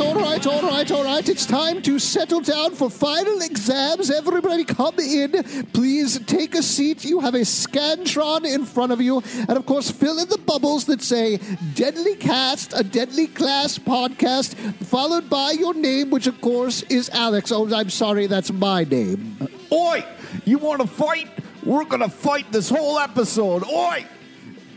All right, all right, all right. It's time to settle down for final exams. Everybody come in. Please take a seat. You have a Scantron in front of you. And of course, fill in the bubbles that say Deadly Cast, a Deadly Class podcast, followed by your name, which of course is Alex. Oh, I'm sorry, that's my name. Oi! You want to fight? We're gonna fight this whole episode. Oi!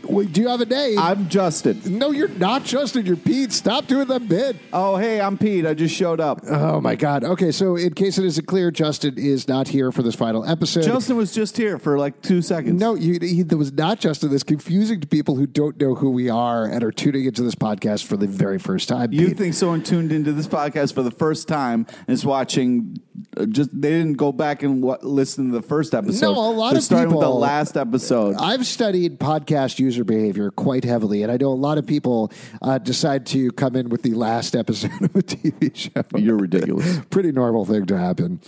Wait, do you have a name? I'm Justin. no, you're not Justin. You're Pete. Stop doing the bit. Oh, hey, I'm Pete. I just showed up. Oh my God. Okay, so in case it isn't clear, Justin is not here for this final episode. Justin was just here for like two seconds. No, you, he, that was not Justin. That's confusing to people who don't know who we are and are tuning into this podcast for the very first time. You Pete. think someone tuned into this podcast for the first time and is watching? Uh, just they didn't go back and wa listen to the first episode. No, a lot They're of starting with the last episode. I've studied podcast user behavior quite heavily, and I know a lot of people uh, decide to come in with the last episode of a TV show. You're ridiculous. Pretty normal thing to happen.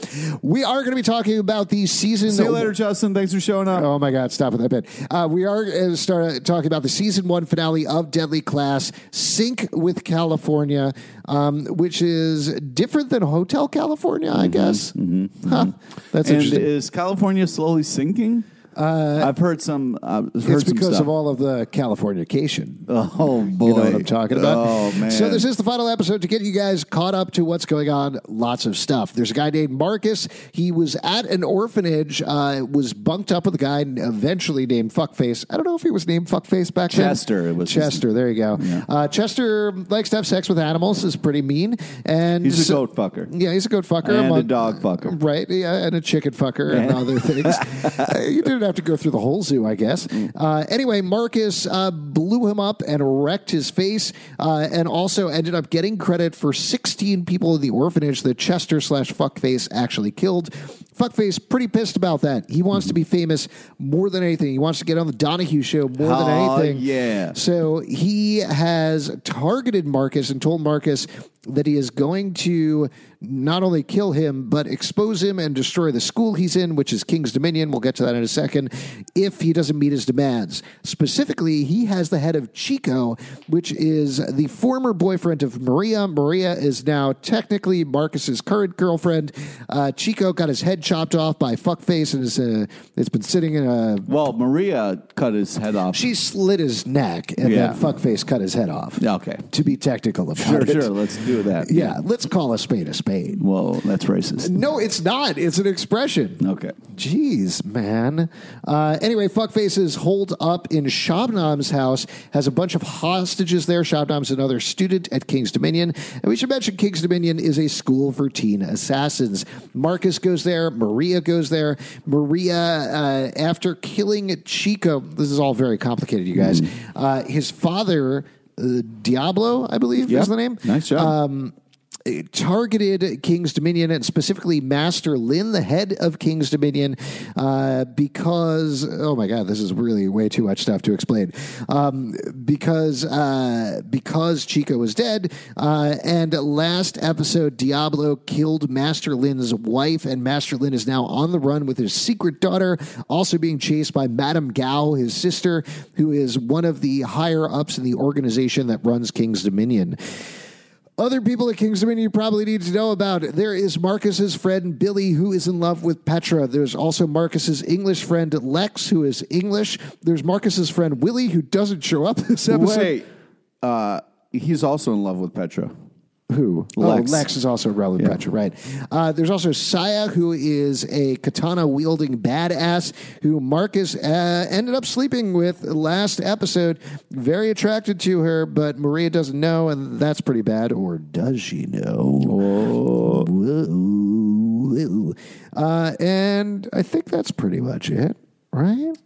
We are going to be talking about the season. See you later, Justin. Thanks for showing up. Oh my God! Stop with that bit. Uh, we are going to start talking about the season one finale of Deadly Class, Sink with California, um, which is different than Hotel California, I guess. Mm-hmm. Mm-hmm. Huh. That's and interesting. is California slowly sinking? I've heard some. Uh, heard it's some because stuff. of all of the Californication. Oh boy, You know what I'm talking about? Oh man. So this is the final episode to get you guys caught up to what's going on. Lots of stuff. There's a guy named Marcus. He was at an orphanage. Uh, was bunked up with a guy eventually named Fuckface. I don't know if he was named Fuckface back then. Chester, it was Chester. There you go. Uh, Chester likes to have sex with animals. Is pretty mean. And He's a so- goat fucker. Yeah, he's a goat fucker. And a dog fucker. Right. Yeah, and a chicken fucker and other things. Uh, you didn't have to go through the whole zoo, I guess. Uh, anyway, Marcus uh, blew him up and wrecked his face, uh, and also ended up getting credit for 16 people in the orphanage that Chester slash Fuckface actually killed. Fuckface pretty pissed about that. He wants to be famous more than anything. He wants to get on the Donahue show more than Oh, anything. yeah. So he has targeted Marcus and told Marcus that he is going to not only kill him, but expose him and destroy the school he's in, which is King's Dominion. We'll get to that in a second, if he doesn't meet his demands. Specifically, he has the head of Chico, which is the former boyfriend of Maria. Maria is now technically Marcus's current girlfriend. Uh, Chico got his head chopped off by Fuckface and is, uh, it's been sitting in a. Well, Maria cut his head off. She slit his neck and Yeah. then Fuckface cut his head off. Okay. To be technical about Sure, it. sure. Let's do that. Yeah, let's call a spade a spade. Well, that's racist. No, it's not. It's an expression. Okay. Jeez, man. Uh, anyway, Fuckface is holed up in Shabnam's house, has a bunch of hostages there. Shabnam's another student at King's Dominion. And we should mention King's Dominion is a school for teen assassins. Marcus goes there, Maria goes there. Maria, uh, after killing Chico, this is all very complicated, you guys. Uh, his father, uh, Diablo, I believe Yeah. is the name. Nice job. Um, targeted King's Dominion and specifically Master Lin, the head of King's Dominion, uh, because oh my god, this is really way too much stuff to explain. Um, because uh, because Chico was dead, uh, and last episode Diablo killed Master Lin's wife, and Master Lin is now on the run with his secret daughter, also being chased by Madame Gao, his sister, who is one of the higher ups in the organization that runs King's Dominion. Other people at King's Dominion you probably need to know about. There is Marcus's friend Billy, who is in love with Petra. There's also Marcus's English friend Lex, who is English. There's Marcus's friend Willie, who doesn't show up this episode. Wait. Uh, he's also in love with Petra. Who? Lex. Oh, Lex is also a Roland Petra, right? Uh, there's also Saya, who is a katana wielding badass who Marcus uh, ended up sleeping with last episode. Very attracted to her, but Maria doesn't know, and that's pretty bad. Or does she know? Whoa. Uh, and I think that's pretty much it, right?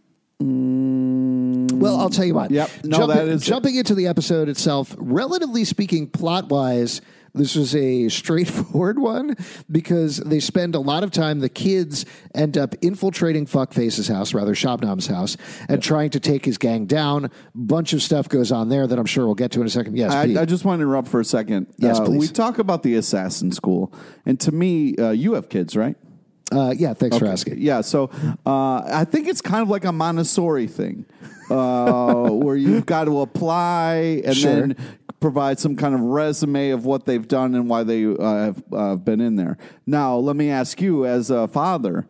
Well, I'll tell you what. Yep. No, that is it. jumping into the episode itself. Relatively speaking, plot wise, this was a straightforward one because they spend a lot of time. The kids end up infiltrating Fuckface's house, rather Shabnam's house, and trying to take his gang down. Bunch of stuff goes on there that I'm sure we'll get to in a second. Yes, I, I just want to interrupt for a second. Yes, Uh, please. We talk about the assassin school, and to me, uh, you have kids, right? Uh, yeah. Thanks for asking. Yeah, so uh, I think it's kind of like a Montessori thing, uh, where you've got to apply and Sure. then provide some kind of resume of what they've done and why they uh, have uh, been in there. Now, let me ask you, as a father.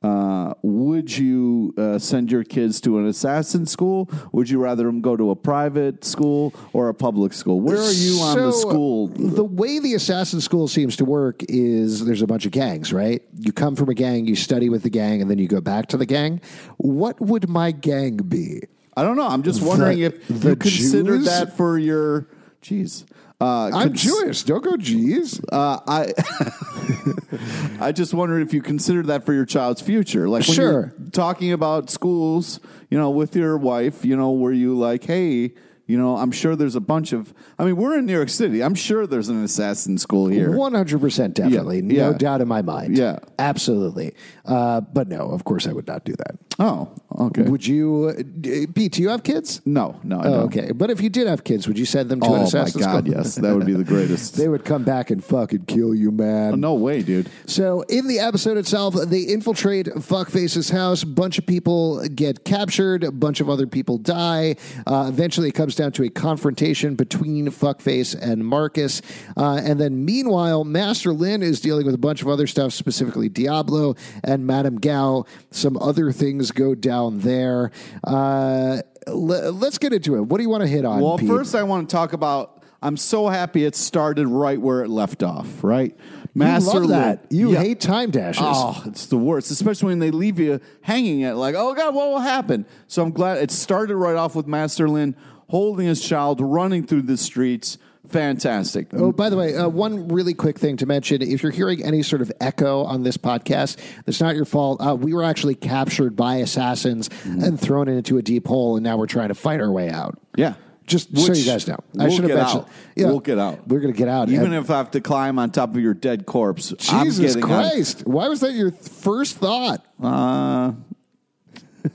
Uh, would you uh, send your kids to an assassin school? Would you rather them go to a private school or a public school? Where are you on the school? The way the assassin school seems to work is there's a bunch of gangs, right? You come from a gang, you study with the gang, and then you go back to the gang. What would my gang be? I don't know. I'm just wondering The- if the you consider Jews? that for your. Jeez. Uh, I'm cons- Jewish. Don't go G's. Uh, I I just wondered if you consider that for your child's future. Like when Sure. you're talking about schools, you know, with your wife, you know, where you like, hey, you know, I'm sure there's a bunch of. I mean, we're in New York City. I'm sure there's an assassin school here. One hundred percent, definitely, Yeah, no yeah. doubt in my mind. Yeah. absolutely. Uh, but no, of course, I would not do that. Oh, okay. Would you, uh, Pete? Do you have kids? no, no, I Oh, don't. okay, but if you did have kids, would you send them to Oh an my assassin God, yes, that would be the greatest. they would come back and fucking kill you, man. no way, dude. So in the episode itself, they infiltrate Fuckface's house. A bunch of people get captured. A bunch of other people die. Uh, eventually, it comes down to a confrontation between Fuckface and Marcus. Uh, and then, meanwhile, Master Lin is dealing with a bunch of other stuff, specifically Diablo and Madame Gao. Some other things go down there. Uh, le- let's get into it. What do you want to hit on? Well, Pete? first I want to talk about. I'm so happy it started right where it left off. Right, you love that. Lin- You Yeah. hate time dashes. Oh, it's the worst, especially when they leave you hanging at like, oh God, what will happen? So I'm glad it started right off with Master Lin holding his child, running through the streets. Fantastic. Oh, by the way, uh, one really quick thing to mention: if you're hearing any sort of echo on this podcast, that's not your fault. Uh, we were actually captured by assassins Mm-hmm. and thrown into a deep hole, and now we're trying to fight our way out. Yeah. Just so Which you guys know, we'll should have get mentioned. out. Yeah, We'll get out. We're going to get out. Even And- if I have to climb on top of your dead corpse, Jesus Christ, why was that your first thought? Uh,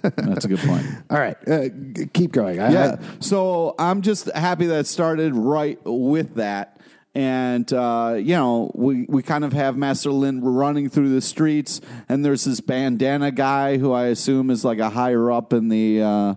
that's a good point. All right, uh, g- keep going. I, Yeah. So I'm just happy that it started right with that. And, uh, you know, we, we kind of have Master Lin running through the streets, and there's this bandana guy who I assume is like a higher up in the. Uh,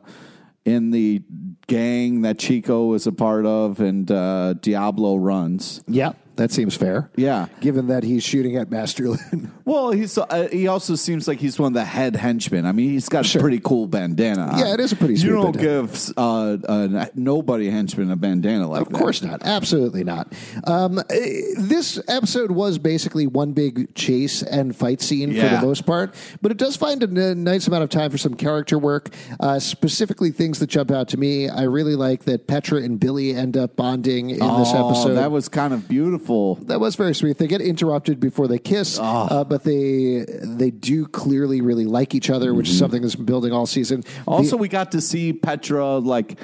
in the gang that Chico is a part of and uh, Diablo runs. yeah, that seems fair. Yeah. given that he's shooting at Master Lin. Well, he's uh, he also seems like he's one of the head henchmen. I mean, he's got a pretty cool bandana. on. Yeah, it is a pretty sweet You don't bandana. give uh, uh, nobody henchman a bandana like Of that. course not. Absolutely not. Um, eh, this episode was basically one big chase and fight scene for the most part, but it does find a nice amount of time for some character work, uh, specifically things that jump out to me. I really like that Petra and Billy end up bonding in this Oh, episode. that was kind of beautiful. That was very sweet. They get interrupted before they kiss, uh, but they they do clearly really like each other, which is something that's been building all season. Also, The- we got to see Petra like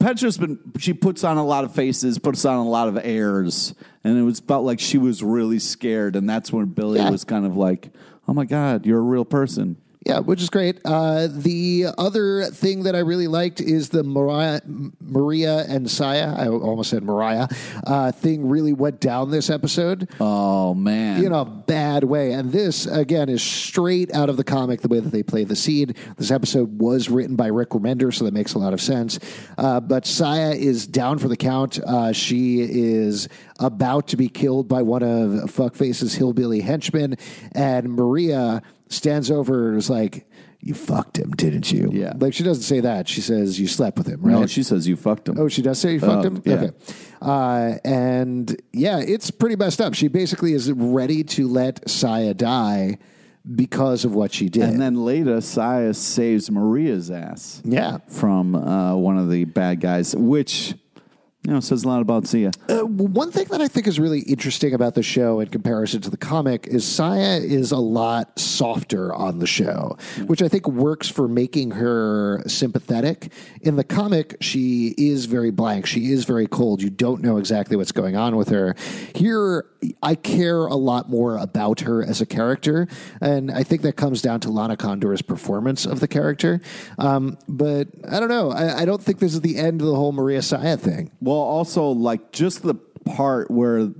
Petra's been she puts on a lot of faces, puts on a lot of airs, and it was felt like she was really scared, and that's when Billy Yeah. was kind of like, "Oh my God, you're a real person." Yeah, which is great. Uh, the other thing that I really liked is the Mariah, Maria and Saya. I almost said Mariah uh, thing really went down this episode Oh man, in a bad way. And this, again, is straight out of the comic, the way that they play the seed. This episode was written by Rick Remender, so that makes a lot of sense. Uh, but Saya is down for the count. Uh, she is about to be killed by one of Fuckface's hillbilly henchmen. And Maria stands over and is like, You fucked him, didn't you? Yeah. Like she doesn't say that. She says you slept with him, right? No, she says you fucked him. Oh, she does say you fucked Uh, him? yeah. Okay. Uh, and yeah, it's pretty messed up. She basically is ready to let Saya die because of what she did. And then later, Saya saves Maria's ass yeah. from uh, one of the bad guys, which you know says a lot about Sia. Uh, one thing that I think is really interesting about the show in comparison to the comic is Saya is a lot softer on the show, which I think works for making her sympathetic. In the comic, she is very blank. She is very cold. You don't know exactly what's going on with her. Here, I care a lot more about her as a character, and I think that comes down to Lana Condor's performance of the character. Um, but I don't know. I, I don't think this is the end of the whole Maria Saya thing. Well, also like just the part where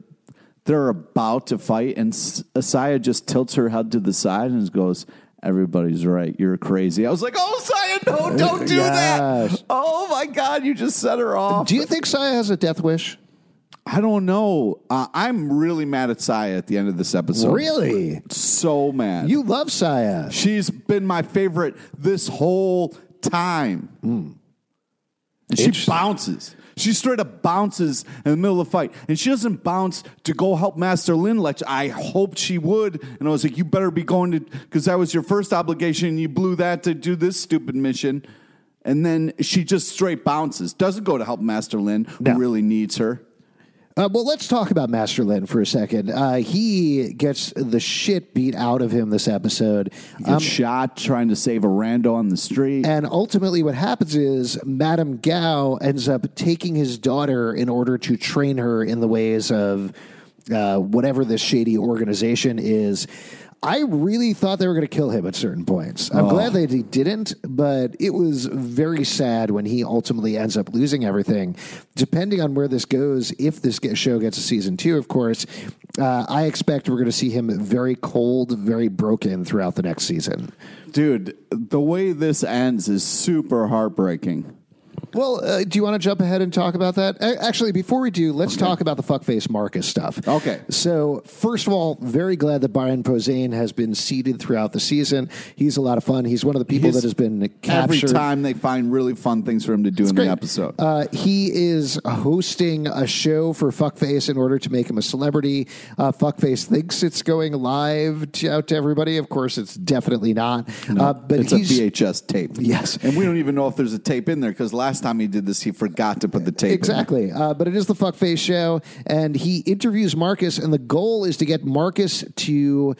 they're about to fight, and S- Saya just tilts her head to the side and goes. Everybody's right. You're crazy. I was like, "Oh, Saya, no, don't do Gosh. that!" Oh my God, you just set her off. Do you think Saya has a death wish? I don't know. Uh, I'm really mad at Saya at the end of this episode. Really? So mad. You love Saya. She's been my favorite this whole time. And she bounces. She straight up bounces in the middle of the fight. And she doesn't bounce to go help Master Lin like I hoped she would. And I was like, you better be going to, because that was your first obligation. And you blew that to do this stupid mission. And then she just straight bounces. Doesn't go to help Master Lin, who No. really needs her. Uh, well, let's talk about Master Lin for a second. Uh, he gets the shit beat out of him this episode. He gets shot trying to save a rando on the street. And ultimately, what happens is Madame Gao ends up taking his daughter in order to train her in the ways of uh, whatever this shady organization is. I really thought they were going to kill him at certain points. I'm glad that he didn't, but it was very sad when he ultimately ends up losing everything. Depending on where this goes, if this show gets a season two, of course, uh, I expect we're going to see him very cold, very broken throughout the next season. Dude, the way this ends is super heartbreaking. Well, uh, do you want to jump ahead and talk about that? A- Actually, before we do, let's talk about the fuckface Marcus stuff. Okay. So, first of all, very glad that Brian Posehn has been seated throughout the season. He's a lot of fun. He's one of the people He's- that has been Every time they find really fun things for him to do in Great. the episode. Uh, he is hosting a show for Fuckface in order to make him a celebrity. Uh, Fuckface thinks it's going live to, out to everybody. Of course, it's definitely not. uh, but it's a VHS tape. Yes. And we don't even know if there's a tape in there because last time he did this, he forgot to put the tape. Exactly. Uh, but it is the fuckface show, and he interviews Marcus, and the goal is to get Marcus to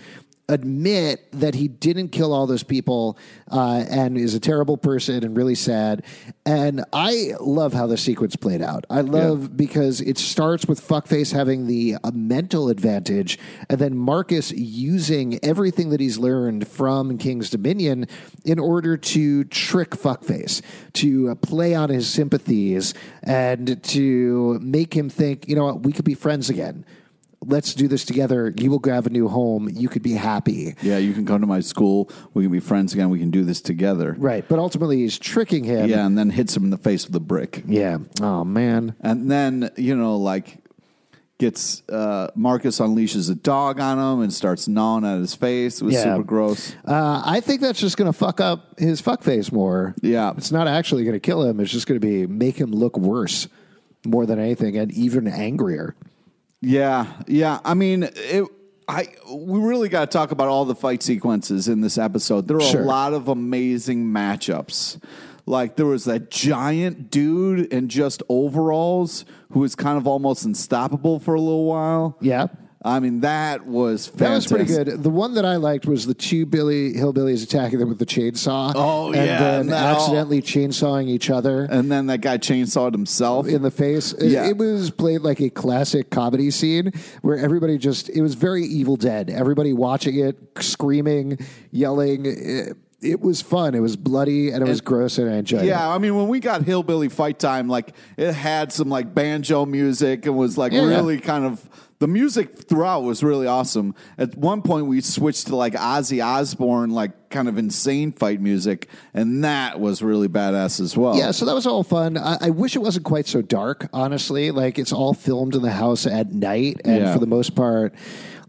admit that he didn't kill all those people uh, and is a terrible person and really sad. And I love how the sequence played out. I love because it starts with fuckface having the uh, mental advantage, and then Marcus using everything that he's learned from King's Dominion in order to trick fuckface, to uh, play on his sympathies, and to make him think, you know what, we could be friends again. Let's do this together. You will grab a new home. You could be happy. Yeah, you can come to my school. We can be friends again. We can do this together. Right. But ultimately, he's tricking him. Yeah, and then hits him in the face with a brick. Yeah. Oh, man. And then, you know, like gets uh, Marcus unleashes a dog on him and starts gnawing at his face. It was Yeah. super gross. Uh, I think that's just going to fuck up his fuckface more. Yeah. It's not actually going to kill him. It's just going to be make him look worse more than anything and even angrier. Yeah, yeah. I mean, it. I we really got to talk about all the fight sequences in this episode. There are Sure. a lot of amazing matchups. Like there was that giant dude in just overalls who was kind of almost unstoppable for a little while. Yeah. I mean that was That was pretty good. The one that I liked was the two Billy hillbillies attacking them with the chainsaw. Oh, and yeah, then and that all- accidentally chainsawing each other And then that guy chainsawed himself. in the face. It- Yeah. It, was played like a classic comedy scene where everybody just it was very Evil Dead. Everybody watching it, screaming, yelling. It, it was fun. It was bloody and it was gross, and I enjoyed it. Yeah, I mean, when we got Hillbilly Fight Time, like it had some like banjo music and was like Yeah. really kind of the music throughout was really awesome. At one point, we switched to like Ozzy Osbourne, like kind of insane fight music, and that was really badass as well. Yeah, so that was all fun. I, I wish it wasn't quite so dark, honestly. Like it's all filmed in the house at night, and Yeah. for the most part,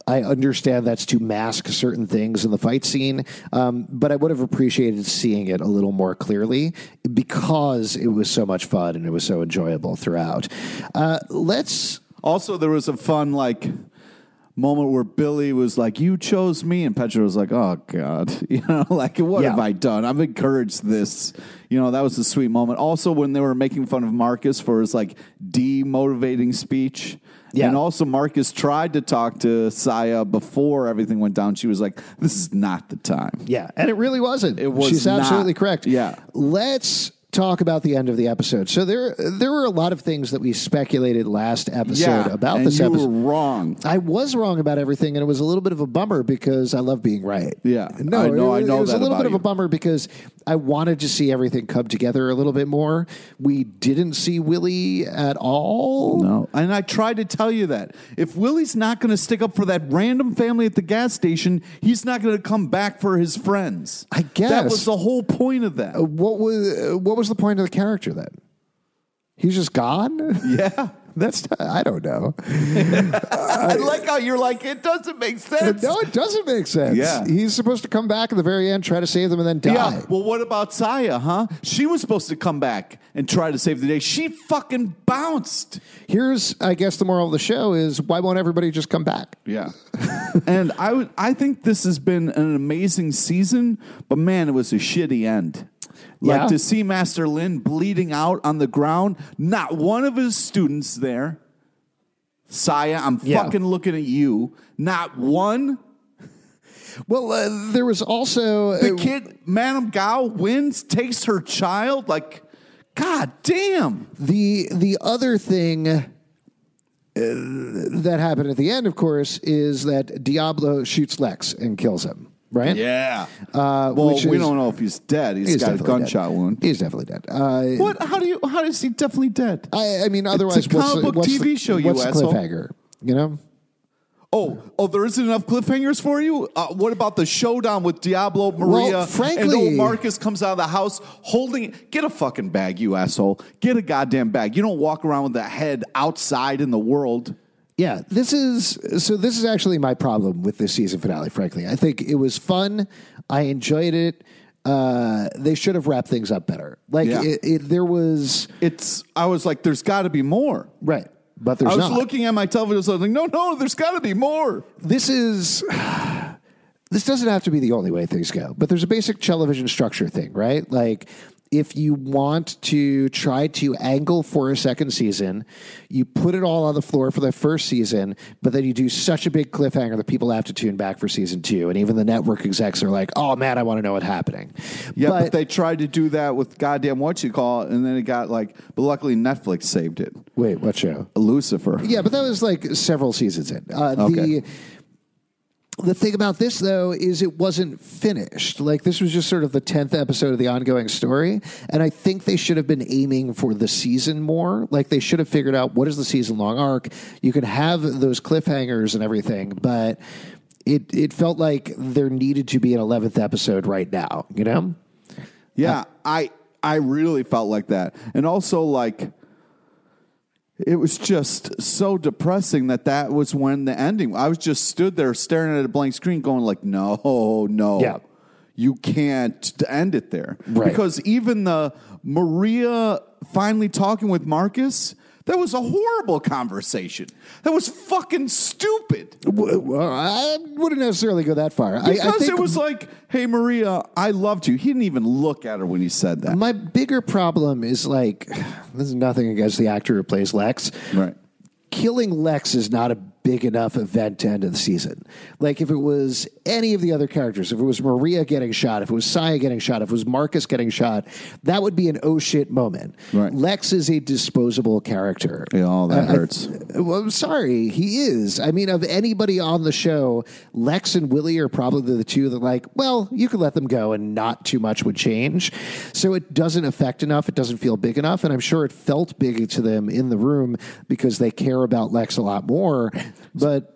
I understand that's to mask certain things in the fight scene, um, but I would have appreciated seeing it a little more clearly because it was so much fun and it was so enjoyable throughout. Uh, let's Also, there was a fun like moment where Billy was like, "You chose me," and Petra was like, "Oh God," you know, like what Yeah. have I done? I've encouraged this. You know, that was a sweet moment. Also, when they were making fun of Marcus for his like demotivating speech. Yeah. And also, Marcus tried to talk to Saya before everything went down. She was like, "This is not the time." Yeah, and it really wasn't. It was She's not. absolutely correct. Yeah. Let's talk about the end of the episode. So there there were a lot of things that we speculated last episode about and this you episode. were wrong. I was wrong about everything, and it was a little bit of a bummer because I love being right. Yeah. no, I know- It, I know it was a little about bit of a bummer because I wanted to see everything come together a little bit more. We didn't see Willie at all. No. And I tried to tell you that. If Willie's not going to stick up for that random family at the gas station, he's not going to come back for his friends. I guess That was the whole point of that. What was uh, what was the point of the character then? He's just gone. Yeah. That's I don't know. I uh, like how you're like, it doesn't make sense. No, it doesn't make sense. Yeah. He's supposed to come back at the very end, try to save them, and then die. Yeah. Well, what about Saya, huh? She was supposed to come back and try to save the day. She fucking bounced. Here's, I guess, the moral of the show is why won't everybody just come back? Yeah. and I would I think this has been an amazing season, but man, it was a shitty end. Like Yeah. to see Master Lin bleeding out on the ground, not one of his students there. Saya, I'm Yeah. fucking looking at you. Not one. Well, uh, there was also The uh, kid, Madame Gao, wins, takes her child. Like, god damn. the the other thing uh, that happened at the end, of course, is that Diablo shoots Lex and kills him. Right? Yeah. Uh, well, we is- don't know if he's dead. He's he's got a gunshot dead. wound. He's definitely dead. Uh, What? How do you? How is he definitely dead? I, I mean, otherwise, a what's, comic the- book what's TV the, show, you what's asshole. cliffhanger? You know? Oh, oh, there isn't enough cliffhangers for you. Uh, what about the showdown with Diablo, Maria, and frankly- old Marcus comes out of the house holding? Get a fucking bag, you asshole! Get a goddamn bag. You don't walk around with that head outside in the world. Yeah, this is so. This is actually my problem with this season finale. Frankly, I think it was fun. I enjoyed it. Uh, they should have wrapped things up better. Like Yeah. it, it, there was It's. I was like, there's got to be more. right, but there's I was not. looking at my television, so I was like, no, no, there's got to be more. this is. This doesn't have to be the only way things go, but there's a basic television structure thing, right? Like, if you want to try to angle for a second season, you put it all on the floor for the first season, but then you do such a big cliffhanger that people have to tune back for season two. And even the network execs are like, oh man, I want to know what's happening. Yeah, but, but, they tried to do that with goddamn what you call it, and then it got like. But luckily, Netflix saved it. wait, what show? Lucifer. Yeah, but that was like several seasons in. Uh, Okay. The the thing about this though is it wasn't finished. Like this was just sort of the tenth episode of the ongoing story, and I think they should have been aiming for the season more. Like they should have figured out what is the season long arc. You could have those cliffhangers and everything, but it it felt like there needed to be an eleventh episode right now. You know. Yeah, I I really felt like that, and also like it was just so depressing that that was when the ending. I was just stood there staring at a blank screen, going like, "No, no, Yeah. you can't end it there." Right. Because even the Maria finally talking with Marcus. That was a horrible conversation. That was fucking stupid. Well, I wouldn't necessarily go that far. I- I Because think it was like, hey, Maria, I loved you. He didn't even look at her when he said that. My bigger problem is like, this is nothing against the actor who plays Lex. Right. Killing Lex is not a big enough event to end of the season. Like if it was any of the other characters, if it was Maria getting shot, if it was Saya getting shot, if it was Marcus getting shot, that would be an oh shit moment. Right. Lex is a disposable character. Yeah, all that uh, I- I- hurts. well, I'm sorry, he is. I mean, of anybody on the show, Lex and Willie are probably the two that, like, well, you could let them go and not too much would change. So it doesn't affect enough. It doesn't feel big enough. And I'm sure it felt big to them in the room because they care about Lex a lot more. But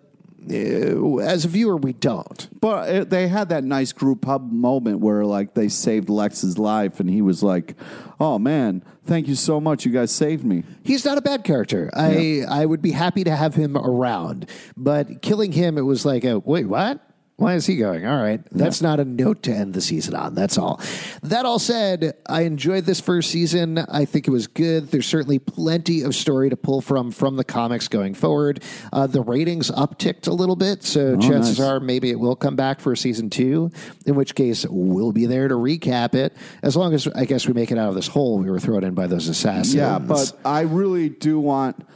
uh, as a viewer, we don't. But it, they had that nice group hug moment where like they saved Lex's life, and he was like, "Oh man, thank you so much. You guys saved me." He's not a bad character. I I would be happy to have him around, but killing him, it was like, a, wait, what? Why is he going? All right. That's not a note to end the season on. That's all. That all said, I enjoyed this first season. I think it was good. There's certainly plenty of story to pull from from the comics going forward. Uh, the ratings upticked a little bit, so chances nice. are maybe it will come back for a season two, in which case we'll be there to recap it. As long as I guess we make it out of this hole we were thrown in by those assassins. Yeah, but I really do want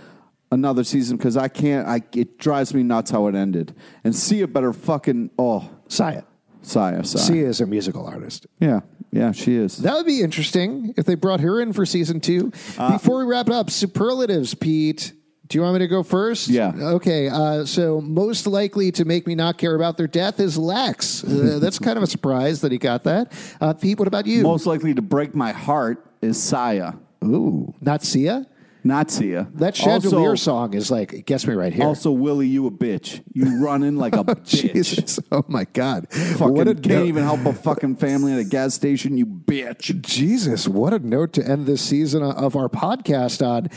another season because I can't. I it drives me nuts how it ended. And Sia better fucking oh, Saya. Saya, Saya. Sia is a musical artist. Yeah, yeah, she is. That would be interesting if they brought her in for season two. Uh, Before we wrap it up, superlatives, Pete. Do you want me to go first? Yeah. Okay. Uh, so most likely to make me not care about their death is Lex. Uh, that's kind of a surprise that he got that. Uh, Pete, what about you? Most likely to break my heart is Saya, Ooh, not Sia. Not Sia. That chandelier also, song is like it gets me right here. Also, Willie, you a bitch. You running like a oh, bitch. Jesus. Oh my God. Fucking what a can't note- even help a fucking family at a gas station. You bitch. Jesus, what a note to end this season of our podcast on.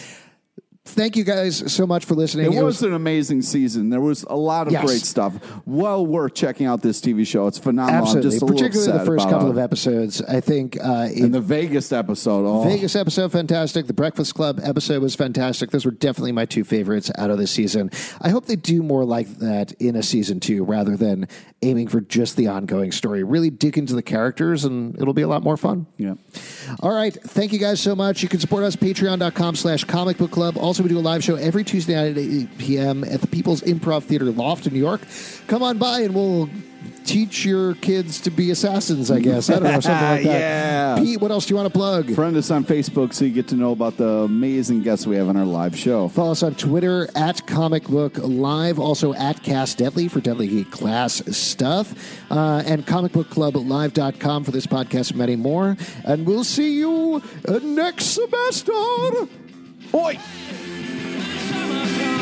Thank you guys so much for listening. It was an amazing season. There was a lot of Yes. great stuff. Well worth checking out this TV show. It's phenomenal. Absolutely, just particularly the first couple it. of episodes. I think uh, it, And the Vegas episode. Oh, Vegas episode fantastic. The Breakfast Club episode was fantastic. Those were definitely my two favorites out of this season. I hope they do more like that in a season two, rather than aiming for just the ongoing story. Really dig into the characters, and it'll be a lot more fun. Yeah. All right. Thank you guys so much. You can support us patreon.com slash comic book club. Also, we do a live show every Tuesday night at 8 p.m. at the People's Improv Theater Loft in New York. Come on by and we'll teach your kids to be assassins, I guess. I don't know, something like that. Yeah. Pete, what else do you want to plug? Friend us on Facebook so you get to know about the amazing guests we have on our live show. Follow us on Twitter at Comic Book Live, also at Cast Deadly for Deadly Class stuff, uh, and comicbookclublive.com for this podcast and many more. And we'll see you uh, next semester. Oi! Yeah.